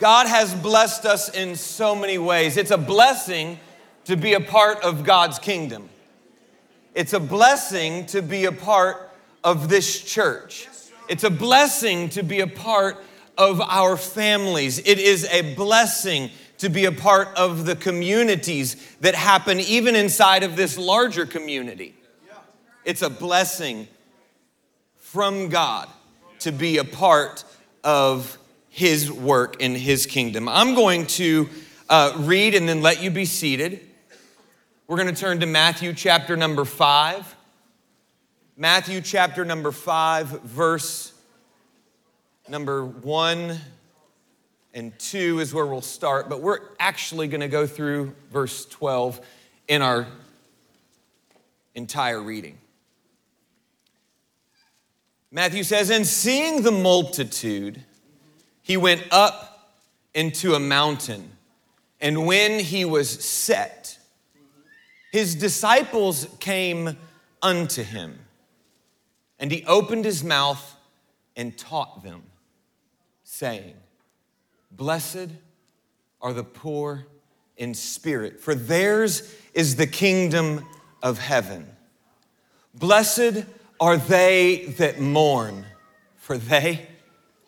God has blessed us in so many ways. It's a blessing to be a part of God's kingdom. It's a blessing to be a part of this church. It's a blessing to be a part of our families. It is a blessing to be a part of the communities that happen even inside of this larger community. It's a blessing from God to be a part of his work in his kingdom. I'm going to uh, read and then let you be seated. We're going to turn to Matthew chapter number five. Matthew chapter number five, verse number one and two is where we'll start, but we're actually going to go through verse 12 in our entire reading. Matthew says, And seeing the multitude, he went up into a mountain, and when he was set, his disciples came unto him, and he opened his mouth and taught them, saying, Blessed are the poor in spirit, for theirs is the kingdom of heaven. Blessed are they that mourn, for they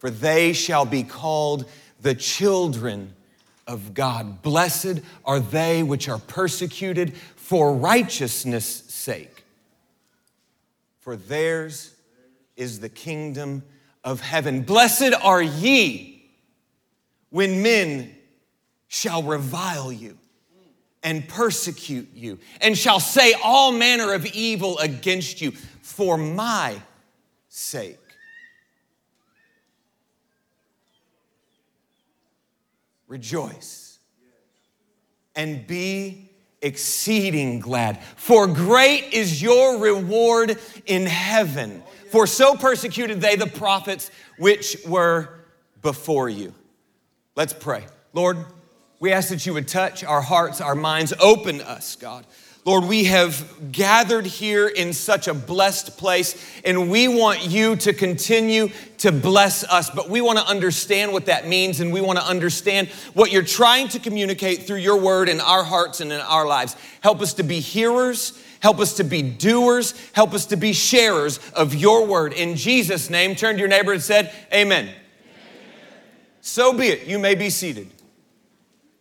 for they shall be called the children of God. Blessed are they which are persecuted for righteousness' sake, for theirs is the kingdom of heaven. Blessed are ye when men shall revile you and persecute you, and shall say all manner of evil against you for my sake. Rejoice and be exceeding glad, for great is your reward in heaven. For so persecuted they the prophets which were before you. Let's pray. Lord, we ask that you would touch our hearts, our minds, open us, God. Lord, we have gathered here in such a blessed place, and we want you to continue to bless us. But we want to understand what that means, and we want to understand what you're trying to communicate through your word in our hearts and in our lives. Help us to be hearers, help us to be doers, help us to be sharers of your word. In Jesus' name, turn to your neighbor and said, Amen. Amen. So be it. You may be seated.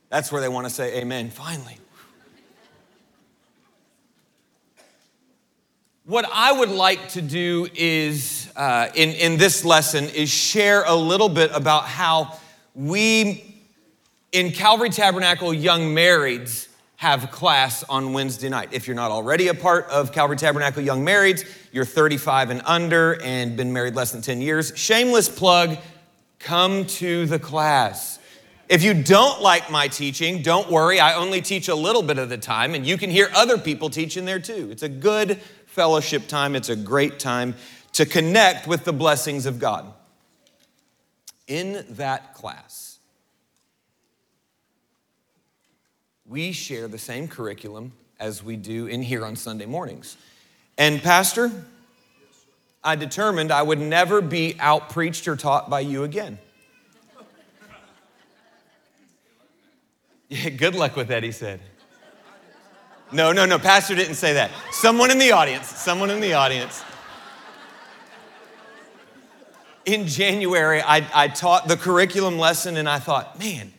That's where they want to say amen, finally. What I would like to do is, uh, in, in this lesson, is share a little bit about how we in Calvary Tabernacle Young Marrieds have class on Wednesday night. If you're not already a part of Calvary Tabernacle Young Marrieds, you're 35 and under and been married less than 10 years, shameless plug, come to the class. If you don't like my teaching, don't worry. I only teach a little bit of the time, and you can hear other people teaching there too. It's a good fellowship time. It's a great time to connect with the blessings of God. In that class, we share the same curriculum as we do in here on Sunday mornings. And, Pastor, I determined I would never be out preached or taught by you again. Yeah, good luck with that, he said. No, no, no, Pastor didn't say that. Someone in the audience, someone in the audience. In January, I, I taught the curriculum lesson and I thought, man,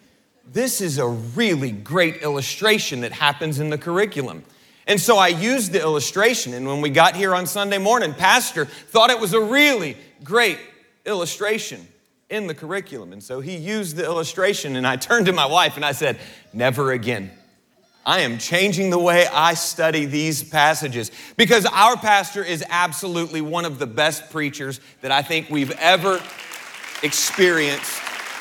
this is a really great illustration that happens in the curriculum. And so I used the illustration. And when we got here on Sunday morning, Pastor thought it was a really great illustration in the curriculum. And so he used the illustration. And I turned to my wife and I said, Never again. I am changing the way I study these passages because our pastor is absolutely one of the best preachers that I think we've ever experienced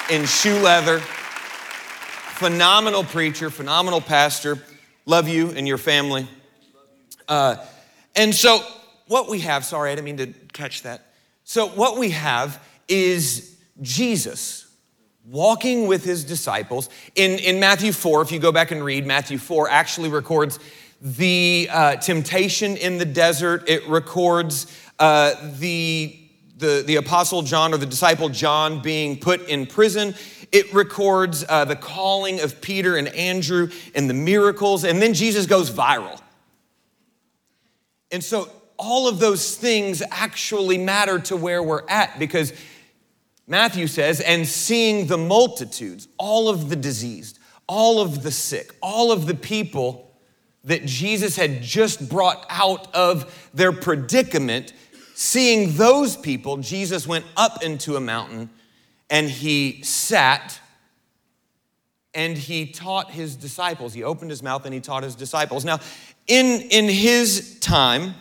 in shoe leather. Phenomenal preacher, phenomenal pastor. Love you and your family. Uh, and so, what we have, sorry, I didn't mean to catch that. So, what we have is Jesus walking with his disciples. In, in Matthew 4, if you go back and read, Matthew 4 actually records the uh, temptation in the desert, it records uh, the, the, the apostle John or the disciple John being put in prison. It records uh, the calling of Peter and Andrew and the miracles, and then Jesus goes viral. And so all of those things actually matter to where we're at because Matthew says, and seeing the multitudes, all of the diseased, all of the sick, all of the people that Jesus had just brought out of their predicament, seeing those people, Jesus went up into a mountain and he sat and he taught his disciples. He opened his mouth and he taught his disciples. Now, in, in his time,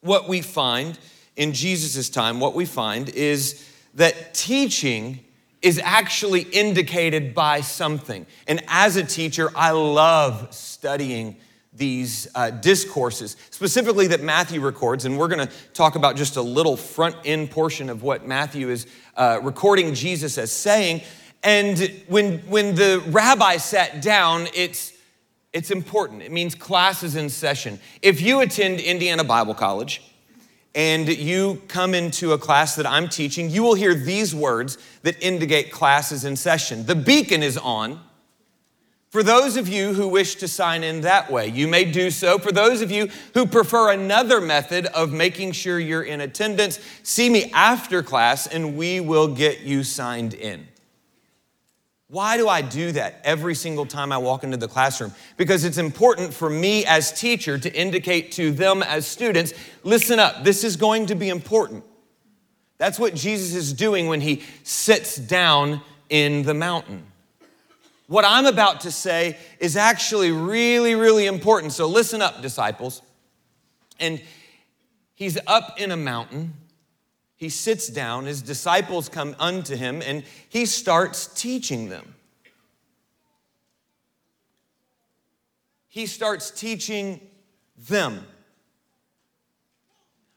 what we find, in Jesus' time, what we find is that teaching is actually indicated by something. And as a teacher, I love studying these uh, discourses, specifically that Matthew records. And we're going to talk about just a little front end portion of what Matthew is uh, recording Jesus as saying. And when, when the rabbi sat down, it's it's important. It means classes in session. If you attend Indiana Bible College and you come into a class that I'm teaching, you will hear these words that indicate classes in session. The beacon is on. For those of you who wish to sign in that way, you may do so. For those of you who prefer another method of making sure you're in attendance, see me after class and we will get you signed in. Why do I do that every single time I walk into the classroom? Because it's important for me as teacher to indicate to them as students, listen up, this is going to be important. That's what Jesus is doing when he sits down in the mountain. What I'm about to say is actually really, really important. So listen up, disciples. And he's up in a mountain he sits down, his disciples come unto him, and he starts teaching them. He starts teaching them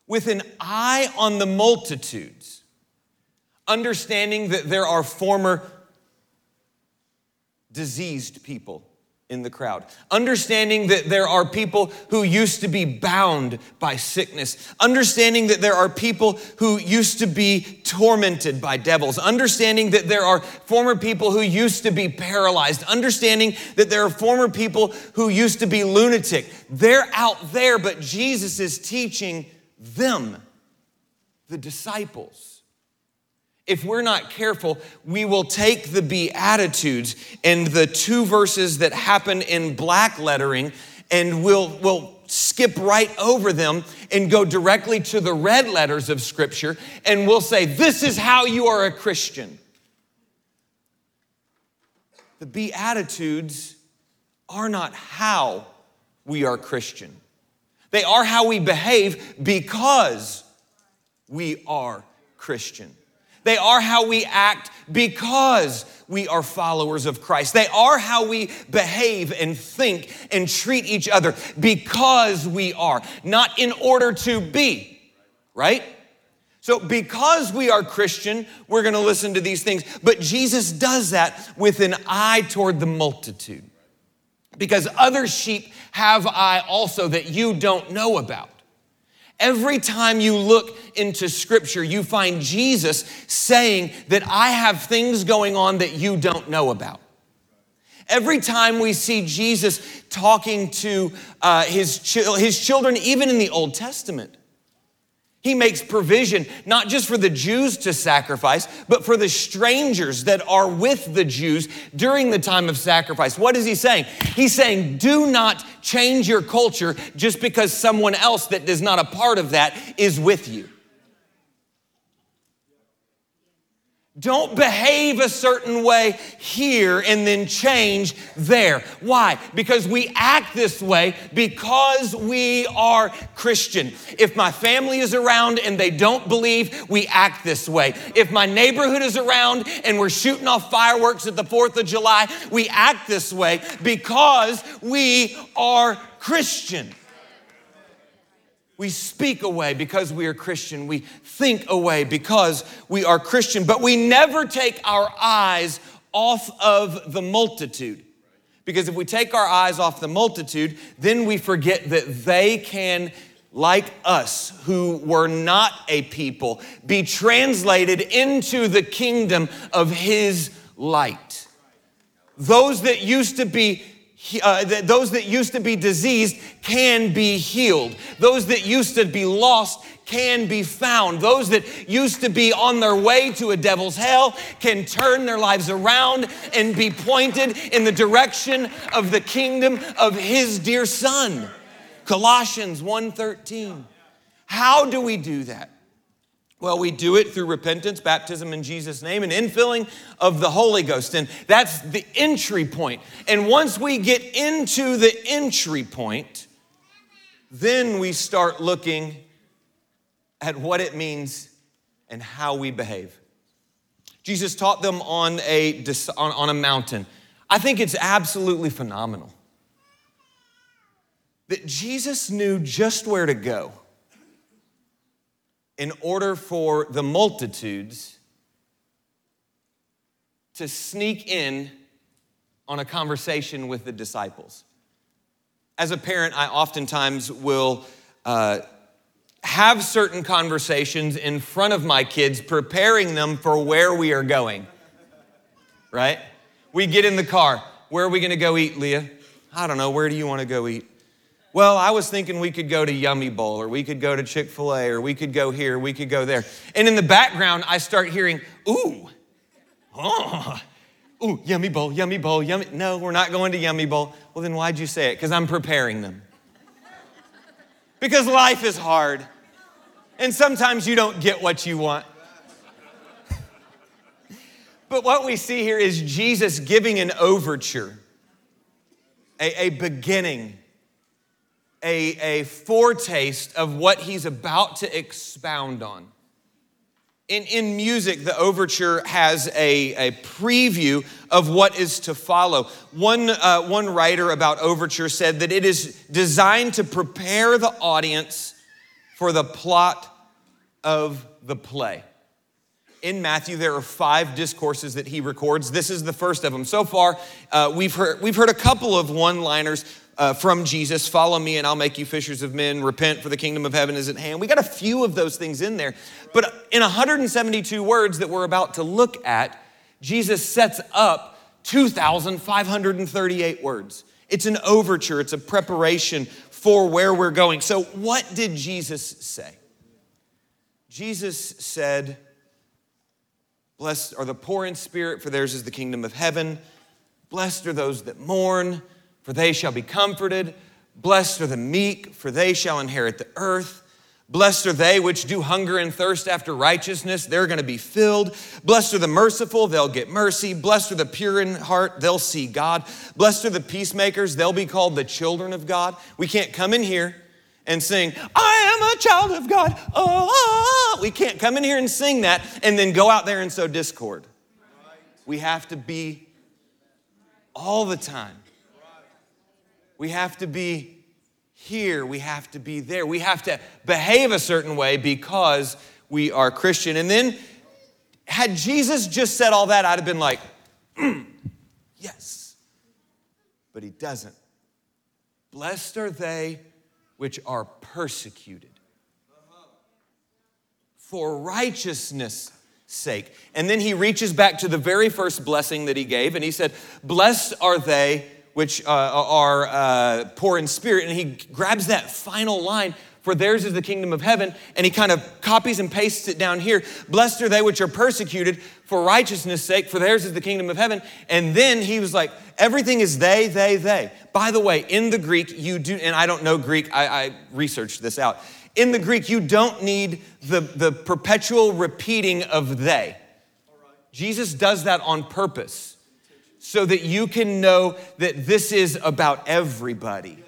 with an eye on the multitudes, understanding that there are former diseased people in the crowd. Understanding that there are people who used to be bound by sickness. Understanding that there are people who used to be tormented by devils. Understanding that there are former people who used to be paralyzed. Understanding that there are former people who used to be lunatic. They're out there, but Jesus is teaching them, the disciples if we're not careful, we will take the Beatitudes and the two verses that happen in black lettering and we'll, we'll skip right over them and go directly to the red letters of Scripture and we'll say, This is how you are a Christian. The Beatitudes are not how we are Christian, they are how we behave because we are Christian. They are how we act because we are followers of Christ. They are how we behave and think and treat each other because we are, not in order to be, right? So, because we are Christian, we're gonna listen to these things. But Jesus does that with an eye toward the multitude. Because other sheep have I also that you don't know about. Every time you look into scripture, you find Jesus saying that I have things going on that you don't know about. Every time we see Jesus talking to uh, his, his children, even in the Old Testament, He makes provision not just for the Jews to sacrifice, but for the strangers that are with the Jews during the time of sacrifice. What is he saying? He's saying, do not change your culture just because someone else that is not a part of that is with you. Don't behave a certain way here and then change there. Why? Because we act this way because we are Christian. If my family is around and they don't believe, we act this way. If my neighborhood is around and we're shooting off fireworks at the 4th of July, we act this way because we are Christian. We speak away because we are Christian. We think away because we are Christian. But we never take our eyes off of the multitude. Because if we take our eyes off the multitude, then we forget that they can, like us, who were not a people, be translated into the kingdom of His light. Those that used to be uh, those that used to be diseased can be healed. Those that used to be lost can be found. Those that used to be on their way to a devil's hell can turn their lives around and be pointed in the direction of the kingdom of his dear son. Colossians 1:13. How do we do that? Well, we do it through repentance, baptism in Jesus' name, and infilling of the Holy Ghost. And that's the entry point. And once we get into the entry point, then we start looking at what it means and how we behave. Jesus taught them on a, on, a mountain. I think it's absolutely phenomenal that Jesus knew just where to go in order for the multitudes to sneak in on a conversation with the disciples. As a parent, I oftentimes will uh, have certain conversations in front of my kids, preparing them for where we are going. Right? We get in the car. Where are we gonna go eat, Leah? I don't know. Where do you wanna go eat? Well, I was thinking we could go to Yummy Bowl or we could go to Chick fil A or we could go here, we could go there. And in the background, I start hearing, ooh, oh, ooh, Yummy Bowl, Yummy Bowl, Yummy. No, we're not going to Yummy Bowl. Well, then why'd you say it? Because I'm preparing them. because life is hard. And sometimes you don't get what you want. but what we see here is Jesus giving an overture, a, a beginning a, a foretaste of what he's about to expound on. In, in music, the overture has a, a preview of what is to follow. One, uh, one writer about overture said that it is designed to prepare the audience for the plot of the play. In Matthew, there are five discourses that he records. This is the first of them. So far, uh, we've, heard, we've heard a couple of one liners uh, from Jesus follow me and I'll make you fishers of men, repent for the kingdom of heaven is at hand. We got a few of those things in there. But in 172 words that we're about to look at, Jesus sets up 2,538 words. It's an overture, it's a preparation for where we're going. So, what did Jesus say? Jesus said, Blessed are the poor in spirit, for theirs is the kingdom of heaven. Blessed are those that mourn for they shall be comforted. Blessed are the meek, for they shall inherit the earth. Blessed are they which do hunger and thirst after righteousness, they're gonna be filled. Blessed are the merciful, they'll get mercy. Blessed are the pure in heart, they'll see God. Blessed are the peacemakers, they'll be called the children of God. We can't come in here and sing, I child of God. Oh, we can't come in here and sing that and then go out there and sow discord. We have to be all the time we have to be here. We have to be there. We have to behave a certain way because we are Christian. And then, had Jesus just said all that, I'd have been like, mm, yes. But he doesn't. Blessed are they which are persecuted for righteousness' sake. And then he reaches back to the very first blessing that he gave, and he said, Blessed are they which uh, are uh, poor in spirit. And he grabs that final line for theirs is the kingdom of heaven. And he kind of copies and pastes it down here. Blessed are they which are persecuted for righteousness' sake, for theirs is the kingdom of heaven. And then he was like, everything is they, they, they. By the way, in the Greek, you do, and I don't know Greek, I, I researched this out. In the Greek, you don't need the, the perpetual repeating of they. Jesus does that on purpose so that you can know that this is about everybody.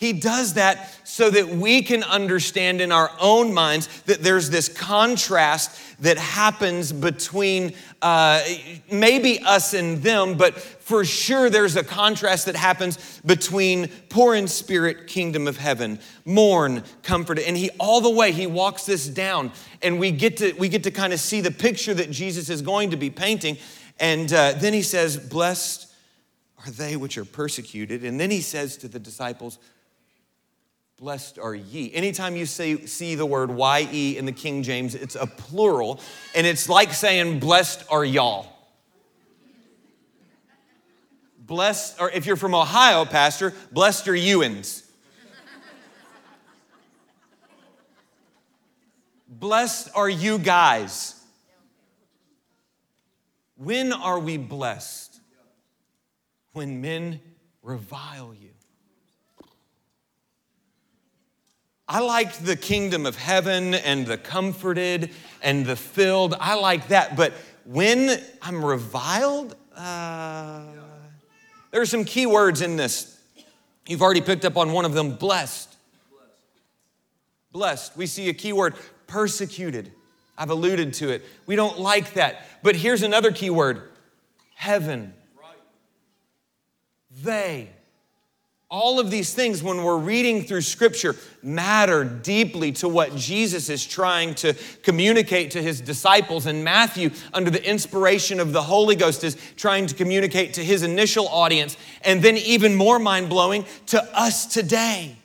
He does that so that we can understand in our own minds that there's this contrast that happens between uh, maybe us and them, but for sure there's a contrast that happens between poor in spirit, kingdom of heaven, mourn, comforted. And he all the way he walks this down, and we get to we get to kind of see the picture that Jesus is going to be painting. And uh, then he says, "Blessed are they which are persecuted." And then he says to the disciples Blessed are ye. Anytime you say, see the word ye in the King James, it's a plural, and it's like saying, Blessed are y'all. Blessed, or if you're from Ohio, Pastor, blessed are youans. blessed are you guys. When are we blessed? When men revile you. I liked the kingdom of heaven and the comforted and the filled. I like that. But when I'm reviled, uh, there are some key words in this. You've already picked up on one of them blessed. Blessed. We see a key word persecuted. I've alluded to it. We don't like that. But here's another key word heaven. They all of these things, when we're reading through scripture, matter deeply to what Jesus is trying to communicate to his disciples. And Matthew, under the inspiration of the Holy Ghost, is trying to communicate to his initial audience. And then, even more mind blowing, to us today.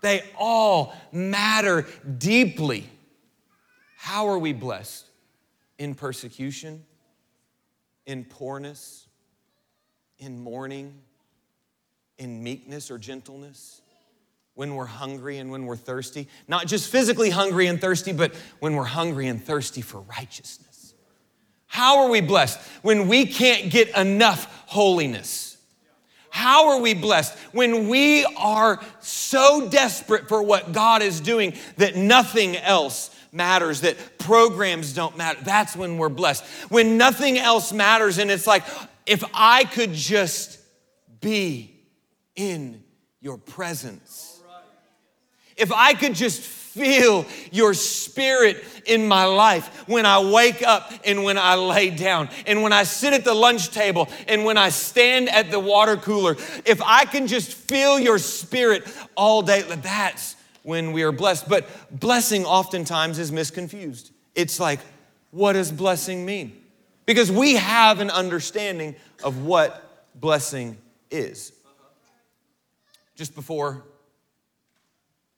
They all matter deeply. How are we blessed? In persecution, in poorness, in mourning in meekness or gentleness, when we're hungry and when we're thirsty. Not just physically hungry and thirsty, but when we're hungry and thirsty for righteousness. How are we blessed? When we can't get enough holiness. How are we blessed? When we are so desperate for what God is doing that nothing else matters, that programs don't matter. That's when we're blessed. When nothing else matters, and it's like, if I could just be in your presence. If I could just feel your spirit in my life when I wake up and when I lay down and when I sit at the lunch table and when I stand at the water cooler, if I can just feel your spirit all day, that's when we are blessed. But blessing oftentimes is misconfused. It's like, what does blessing mean? Because we have an understanding of what blessing is just before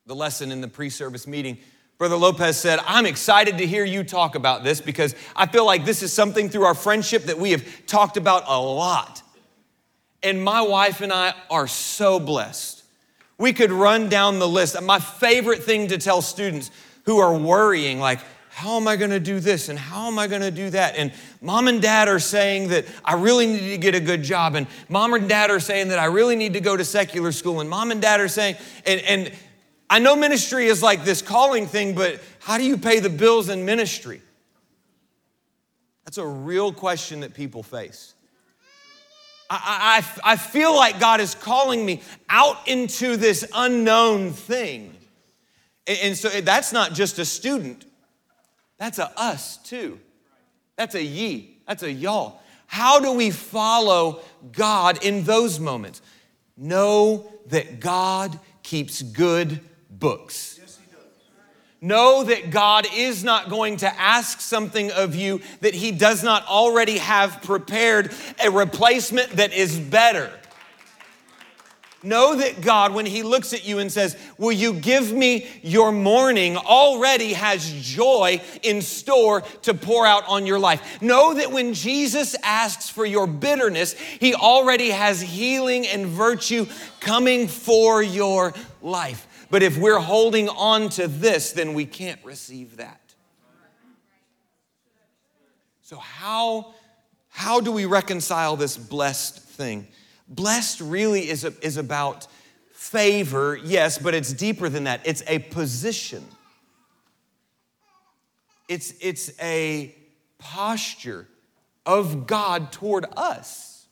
the lesson in the pre service meeting, Brother Lopez said, I'm excited to hear you talk about this because I feel like this is something through our friendship that we have talked about a lot. And my wife and I are so blessed. We could run down the list. My favorite thing to tell students who are worrying, like, how am I going to do this and how am I going to do that? And mom and dad are saying that I really need to get a good job, and mom and dad are saying that I really need to go to secular school, and mom and dad are saying, and, and I know ministry is like this calling thing, but how do you pay the bills in ministry? That's a real question that people face. I, I, I feel like God is calling me out into this unknown thing. And, and so that's not just a student that's a us too. That's a ye. That's a y'all. How do we follow God in those moments? Know that God keeps good books. Know that God is not going to ask something of you that He does not already have prepared a replacement that is better. Know that God, when He looks at you and says, Will you give me your mourning, already has joy in store to pour out on your life. Know that when Jesus asks for your bitterness, He already has healing and virtue coming for your life. But if we're holding on to this, then we can't receive that. So, how, how do we reconcile this blessed thing? Blessed really is, a, is about favor, yes, but it's deeper than that. It's a position, it's, it's a posture of God toward us.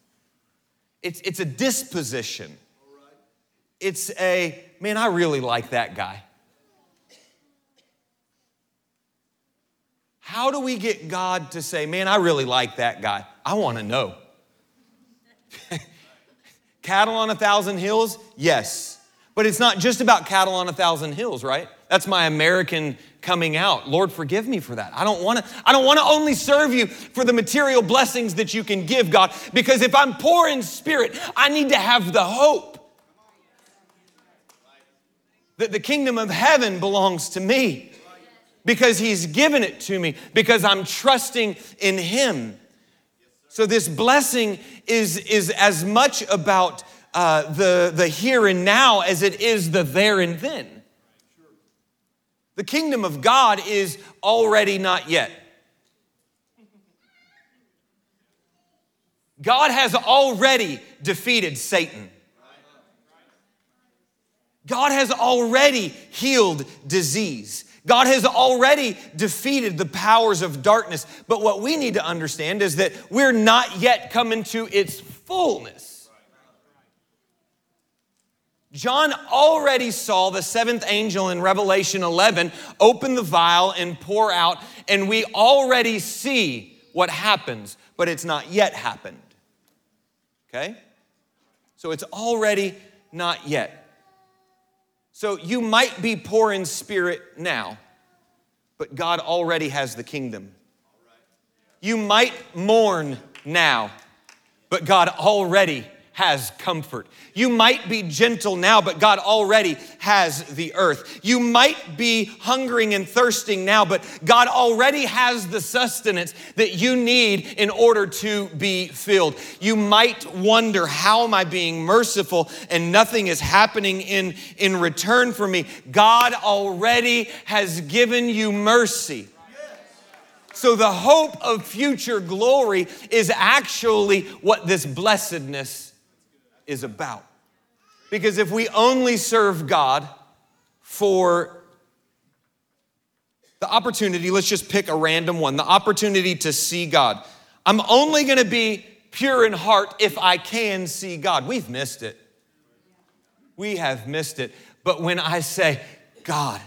It's, it's a disposition. It's a, man, I really like that guy. How do we get God to say, man, I really like that guy? I want to know. Cattle on a thousand hills? Yes. But it's not just about cattle on a thousand hills, right? That's my American coming out. Lord, forgive me for that. I don't want to I don't want to only serve you for the material blessings that you can give, God, because if I'm poor in spirit, I need to have the hope that the kingdom of heaven belongs to me because he's given it to me because I'm trusting in him. So this blessing is is as much about uh, the, the here and now as it is the there and then. The kingdom of God is already not yet. God has already defeated Satan. God has already healed disease. God has already defeated the powers of darkness. But what we need to understand is that we're not yet coming to its fullness. John already saw the seventh angel in Revelation 11 open the vial and pour out, and we already see what happens, but it's not yet happened. Okay? So it's already not yet. So you might be poor in spirit now, but God already has the kingdom. You might mourn now, but God already has comfort. You might be gentle now, but God already has the earth. You might be hungering and thirsting now, but God already has the sustenance that you need in order to be filled. You might wonder, how am I being merciful and nothing is happening in, in return for me? God already has given you mercy. So, the hope of future glory is actually what this blessedness is about. Because if we only serve God for the opportunity, let's just pick a random one the opportunity to see God. I'm only gonna be pure in heart if I can see God. We've missed it. We have missed it. But when I say, God,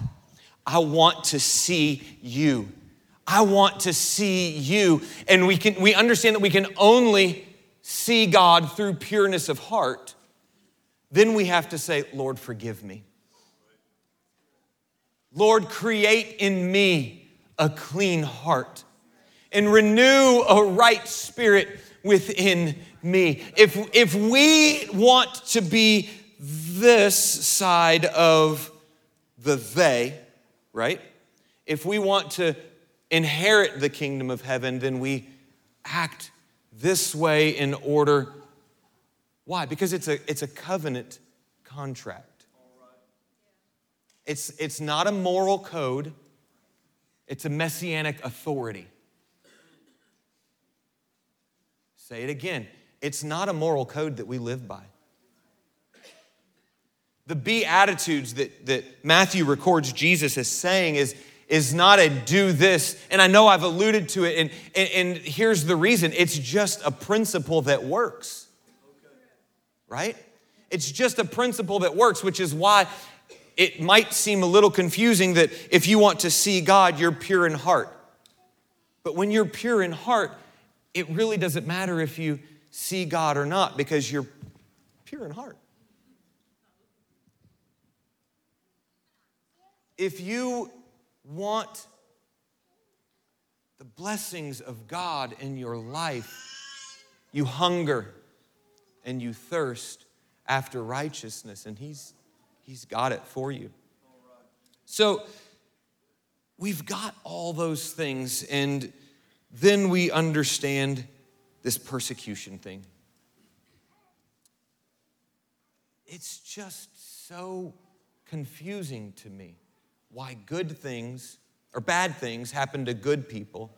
I want to see you. I want to see you. And we can we understand that we can only see God through pureness of heart, then we have to say, Lord, forgive me. Lord, create in me a clean heart and renew a right spirit within me. If, if we want to be this side of the they, right? If we want to inherit the kingdom of heaven, then we act this way in order. Why? Because it's a, it's a covenant contract. It's, it's not a moral code, it's a messianic authority. Say it again. It's not a moral code that we live by. The Beatitudes that, that Matthew records Jesus as saying is is not a do this. And I know I've alluded to it, and, and, and here's the reason it's just a principle that works, right? It's just a principle that works, which is why it might seem a little confusing that if you want to see God, you're pure in heart. But when you're pure in heart, it really doesn't matter if you see God or not because you're pure in heart. If you want the blessings of God in your life, you hunger and you thirst after righteousness, and He's, he's got it for you. So, we've got all those things, and then we understand this persecution thing. It's just so confusing to me why good things or bad things happen to good people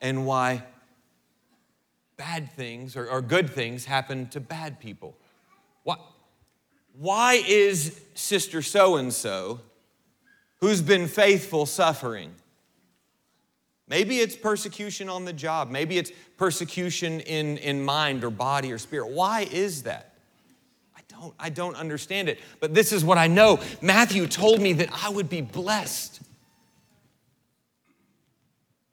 and why bad things or, or good things happen to bad people. Why, why is Sister so and so, who's been faithful, suffering? Maybe it's persecution on the job. Maybe it's persecution in, in mind or body or spirit. Why is that? I don't, I don't understand it. But this is what I know. Matthew told me that I would be blessed.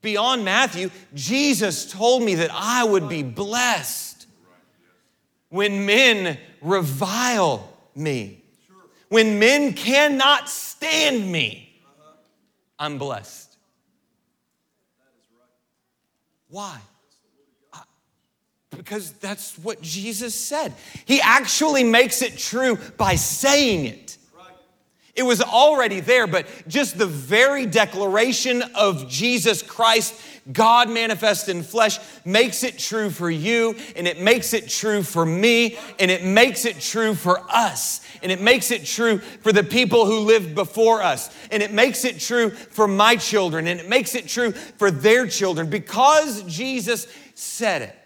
Beyond Matthew, Jesus told me that I would be blessed when men revile me, when men cannot stand me. I'm blessed. Why? Because that's what Jesus said. He actually makes it true by saying it. It was already there, but just the very declaration of Jesus Christ, God manifest in flesh, makes it true for you, and it makes it true for me, and it makes it true for us, and it makes it true for the people who lived before us, and it makes it true for my children, and it makes it true for their children because Jesus said it.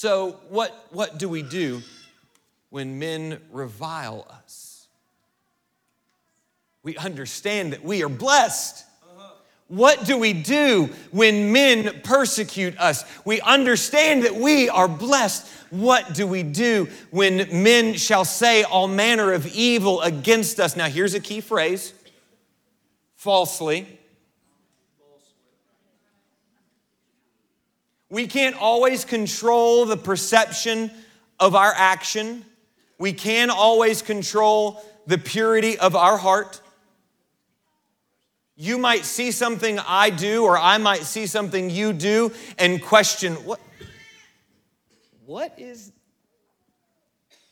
So, what, what do we do when men revile us? we understand that we are blessed. What do we do when men persecute us? We understand that we are blessed. What do we do when men shall say all manner of evil against us? Now, here's a key phrase falsely. We can't always control the perception of our action. We can always control the purity of our heart. You might see something I do, or I might see something you do and question, what, what is,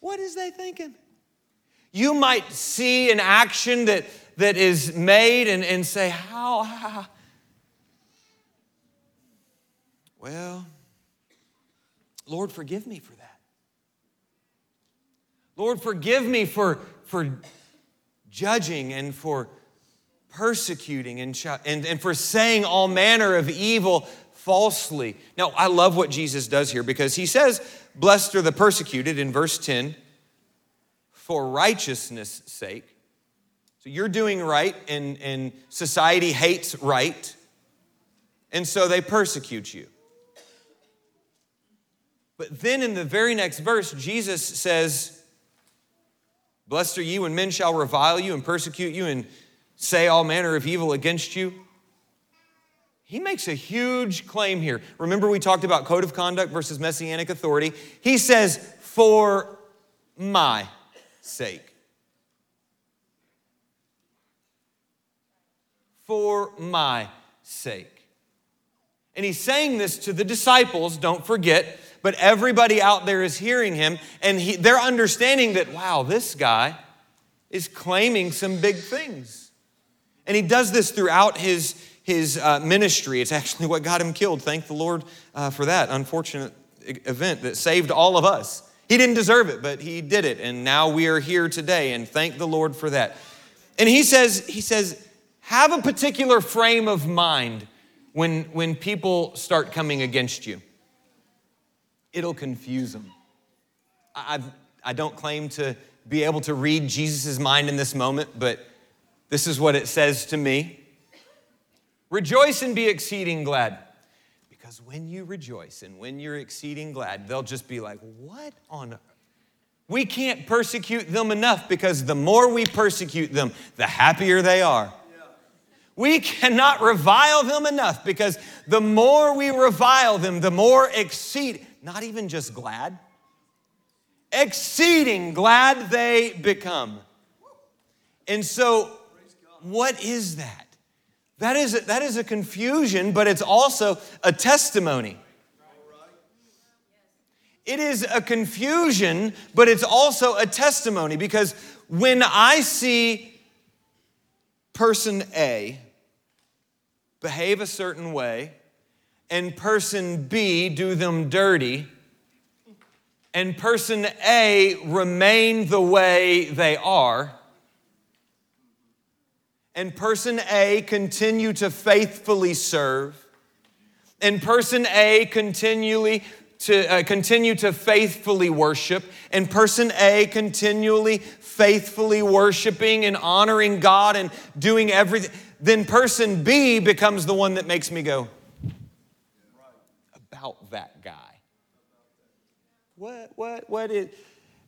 what is they thinking? You might see an action that, that is made and, and say, how, how? Well, Lord, forgive me for that. Lord, forgive me for, for judging and for persecuting and, and, and for saying all manner of evil falsely. Now, I love what Jesus does here because he says, Blessed are the persecuted in verse 10 for righteousness' sake. So you're doing right, and, and society hates right, and so they persecute you. But then in the very next verse, Jesus says, Blessed are you when men shall revile you and persecute you and say all manner of evil against you. He makes a huge claim here. Remember, we talked about code of conduct versus messianic authority. He says, for my sake. For my sake. And he's saying this to the disciples, don't forget, but everybody out there is hearing him, and he, they're understanding that, wow, this guy is claiming some big things. And he does this throughout his, his uh, ministry. It's actually what got him killed. Thank the Lord uh, for that unfortunate event that saved all of us. He didn't deserve it, but he did it. And now we are here today, and thank the Lord for that. And he says, he says, have a particular frame of mind when, when people start coming against you. It'll confuse them. I, I don't claim to be able to read Jesus' mind in this moment, but this is what it says to me Rejoice and be exceeding glad. Because when you rejoice and when you're exceeding glad, they'll just be like, What on earth? We can't persecute them enough because the more we persecute them, the happier they are. We cannot revile them enough because the more we revile them, the more exceed, not even just glad, exceeding glad they become. And so what is that? That is, a, that is a confusion, but it's also a testimony. It is a confusion, but it's also a testimony because when I see person A behave a certain way and person B do them dirty, and person A remain the way they are, and person A continue to faithfully serve, and person A continually to uh, continue to faithfully worship, and person A continually faithfully worshiping and honoring God and doing everything, then person B becomes the one that makes me go, about that guy. What, what, what is,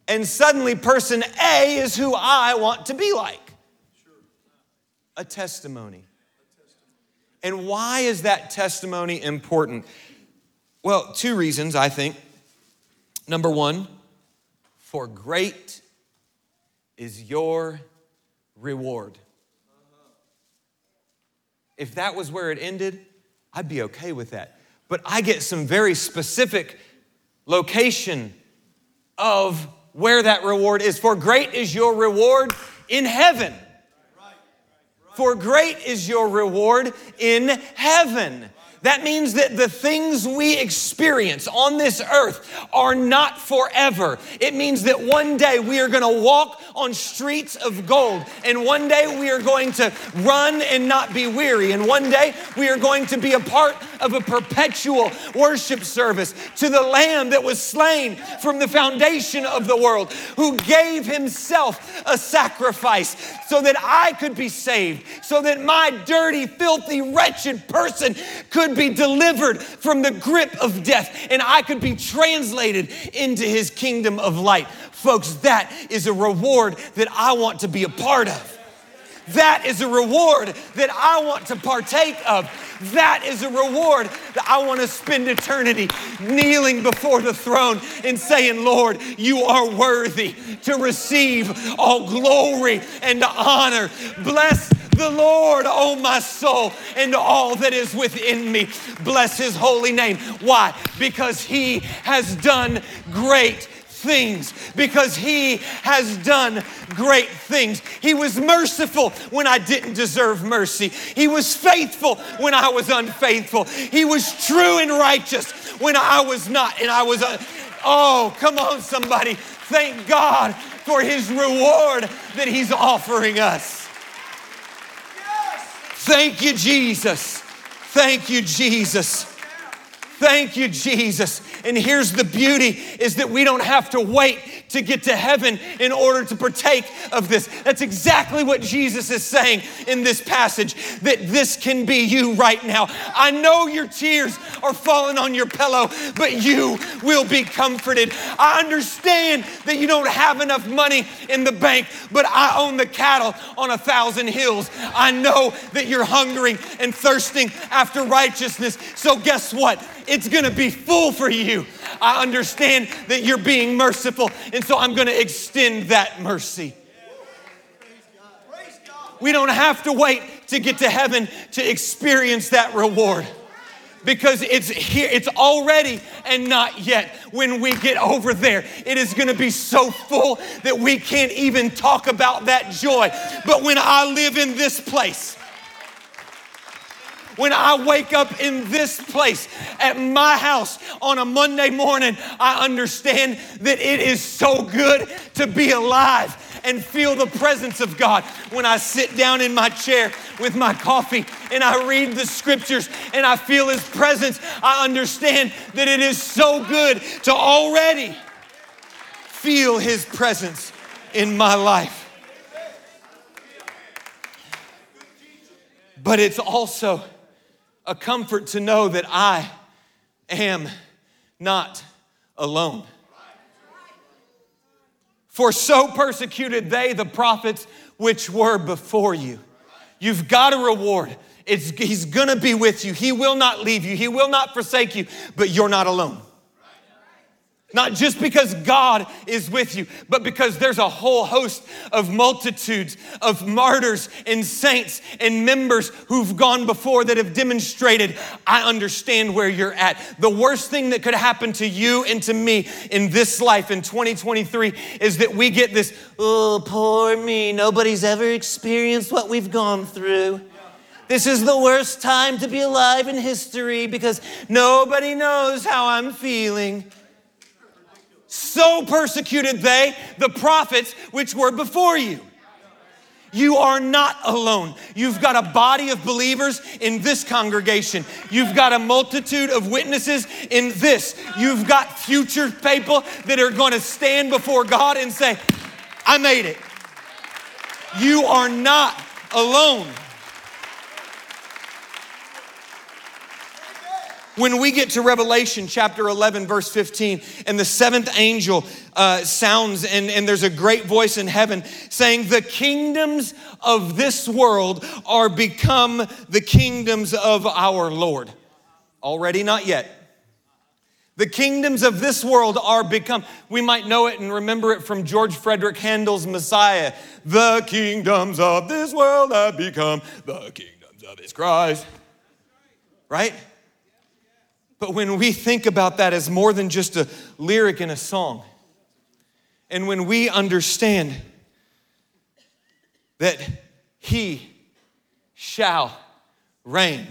and suddenly person A is who I want to be like. A testimony. And why is that testimony important? Well, two reasons, I think. Number one, for great is your reward. If that was where it ended, I'd be okay with that. But I get some very specific location of where that reward is. For great is your reward in heaven. For great is your reward in heaven. That means that the things we experience on this earth are not forever. It means that one day we are going to walk on streets of gold, and one day we are going to run and not be weary, and one day we are going to be a part of a perpetual worship service to the Lamb that was slain from the foundation of the world, who gave himself a sacrifice so that I could be saved, so that my dirty, filthy, wretched person could be delivered from the grip of death and I could be translated into his kingdom of light. Folks, that is a reward that I want to be a part of. That is a reward that I want to partake of. That is a reward that I want to spend eternity kneeling before the throne and saying, Lord, you are worthy to receive all glory and honor. Bless the Lord, oh my soul, and all that is within me. Bless his holy name. Why? Because he has done great things because he has done great things. He was merciful when I didn't deserve mercy. He was faithful when I was unfaithful. He was true and righteous when I was not. And I was, a, oh, come on, somebody. Thank God for his reward that he's offering us. Thank you, Jesus. Thank you, Jesus. Thank you, Jesus. And here's the beauty is that we don't have to wait to get to heaven in order to partake of this. That's exactly what Jesus is saying in this passage that this can be you right now. I know your tears are falling on your pillow, but you will be comforted. I understand that you don't have enough money in the bank, but I own the cattle on a thousand hills. I know that you're hungering and thirsting after righteousness. So, guess what? It's gonna be full for you. I understand that you're being merciful, and so I'm gonna extend that mercy. We don't have to wait to get to heaven to experience that reward because it's here, it's already and not yet. When we get over there, it is gonna be so full that we can't even talk about that joy. But when I live in this place, when I wake up in this place at my house on a Monday morning, I understand that it is so good to be alive and feel the presence of God. When I sit down in my chair with my coffee and I read the scriptures and I feel His presence, I understand that it is so good to already feel His presence in my life. But it's also a comfort to know that I am not alone. For so persecuted they the prophets which were before you. You've got a reward. It's, he's gonna be with you. He will not leave you. He will not forsake you, but you're not alone. Not just because God is with you, but because there's a whole host of multitudes of martyrs and saints and members who've gone before that have demonstrated, I understand where you're at. The worst thing that could happen to you and to me in this life in 2023 is that we get this, oh, poor me, nobody's ever experienced what we've gone through. This is the worst time to be alive in history because nobody knows how I'm feeling so persecuted they the prophets which were before you. You are not alone. You've got a body of believers in this congregation. You've got a multitude of witnesses in this. You've got future people that are going to stand before God and say, I made it. You are not alone. When we get to Revelation chapter 11, verse 15, and the seventh angel uh, sounds, and, and there's a great voice in heaven saying, The kingdoms of this world are become the kingdoms of our Lord. Already not yet. The kingdoms of this world are become, we might know it and remember it from George Frideric Handel's Messiah. The kingdoms of this world have become the kingdoms of his Christ. Right? But when we think about that as more than just a lyric in a song, and when we understand that He shall reign,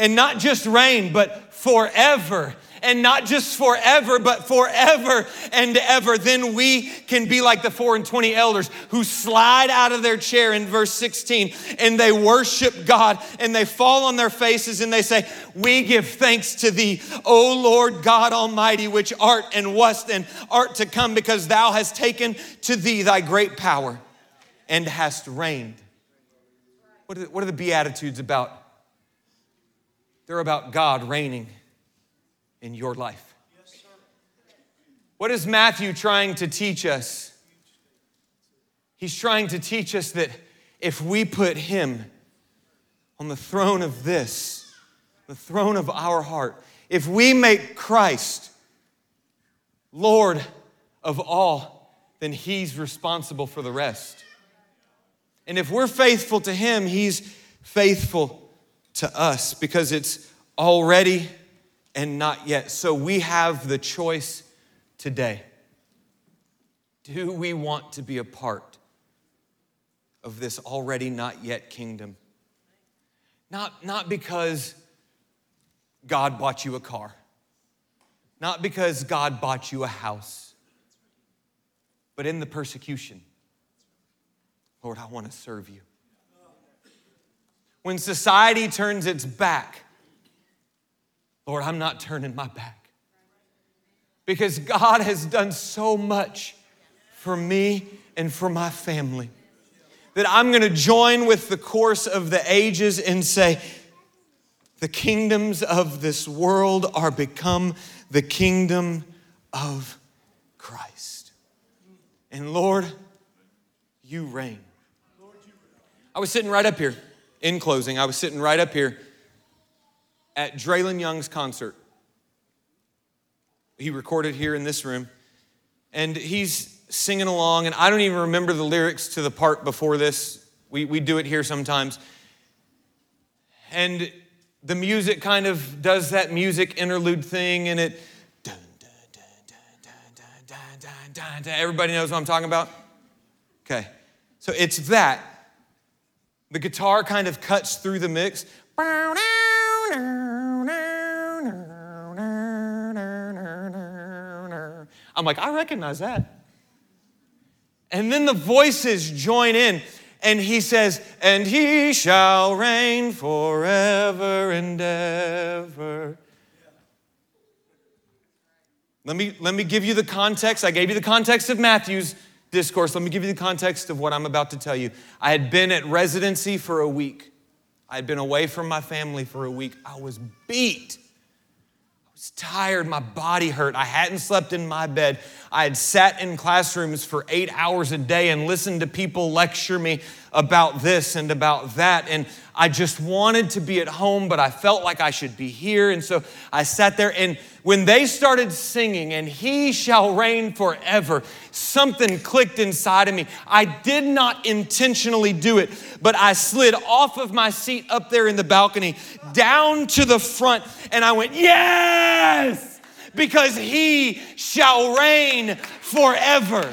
and not just reign, but forever and not just forever, but forever and ever, then we can be like the four and 20 elders who slide out of their chair in verse 16 and they worship God and they fall on their faces and they say, We give thanks to thee, O Lord God Almighty, which art and wast and art to come, because thou hast taken to thee thy great power and hast reigned. What are the, what are the Beatitudes about? They're about God reigning in your life. What is Matthew trying to teach us? He's trying to teach us that if we put him on the throne of this, the throne of our heart, if we make Christ Lord of all, then he's responsible for the rest. And if we're faithful to him, he's faithful to us because it's already and not yet. So we have the choice today. Do we want to be a part of this already not yet kingdom? Not, not because God bought you a car, not because God bought you a house, but in the persecution. Lord, I want to serve you. When society turns its back Lord, I'm not turning my back. Because God has done so much for me and for my family that I'm going to join with the course of the ages and say, the kingdoms of this world are become the kingdom of Christ. And Lord, you reign. I was sitting right up here, in closing, I was sitting right up here at Draylen Young's concert. He recorded here in this room. And he's singing along, and I don't even remember the lyrics to the part before this. We, we do it here sometimes. And the music kind of does that music interlude thing, and it. Everybody knows what I'm talking about? Okay. So it's that. The guitar kind of cuts through the mix. I'm like, I recognize that. And then the voices join in, and he says, And he shall reign forever and ever. Let me, let me give you the context. I gave you the context of Matthew's discourse. Let me give you the context of what I'm about to tell you. I had been at residency for a week. I had been away from my family for a week. I was beat I was tired, my body hurt. I hadn't slept in my bed. I had sat in classrooms for eight hours a day and listened to people lecture me about this and about that. And I just wanted to be at home, but I felt like I should be here. And so I sat there. And when they started singing, and He shall reign forever, something clicked inside of me. I did not intentionally do it, but I slid off of my seat up there in the balcony down to the front, and I went, Yes! Because He shall reign forever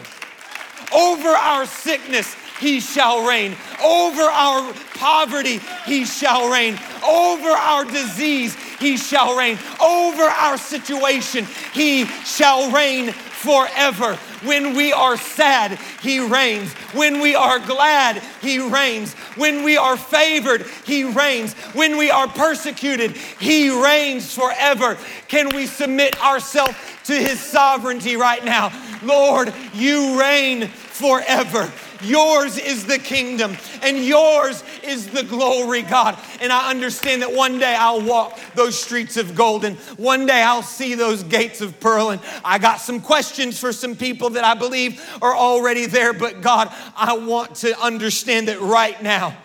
over our sickness he shall reign. Over our poverty, he shall reign. Over our disease, he shall reign. Over our situation, he shall reign forever. When we are sad, He reigns. When we are glad, He reigns. When we are favored, He reigns. When we are persecuted, He reigns forever. Can we submit ourselves to His sovereignty right now? Lord, you reign forever. Yours is the kingdom and yours is the glory, God. And I understand that one day I'll walk those streets of gold and one day I'll see those gates of pearl. And I got some questions for some people that I believe are already there. But God, I want to understand that right now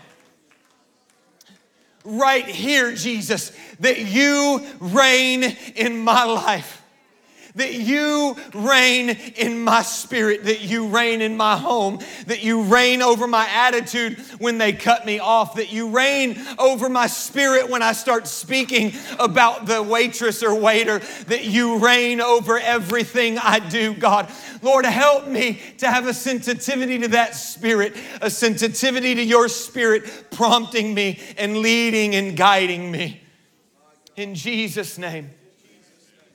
right here, Jesus, that you reign in my life that you reign in my spirit, that you reign in my home, that you reign over my attitude when they cut me off, that you reign over my spirit when I start speaking about the waitress or waiter, that you reign over everything I do, God. Lord, help me to have a sensitivity to that spirit, a sensitivity to your spirit prompting me and leading and guiding me. In Jesus' name.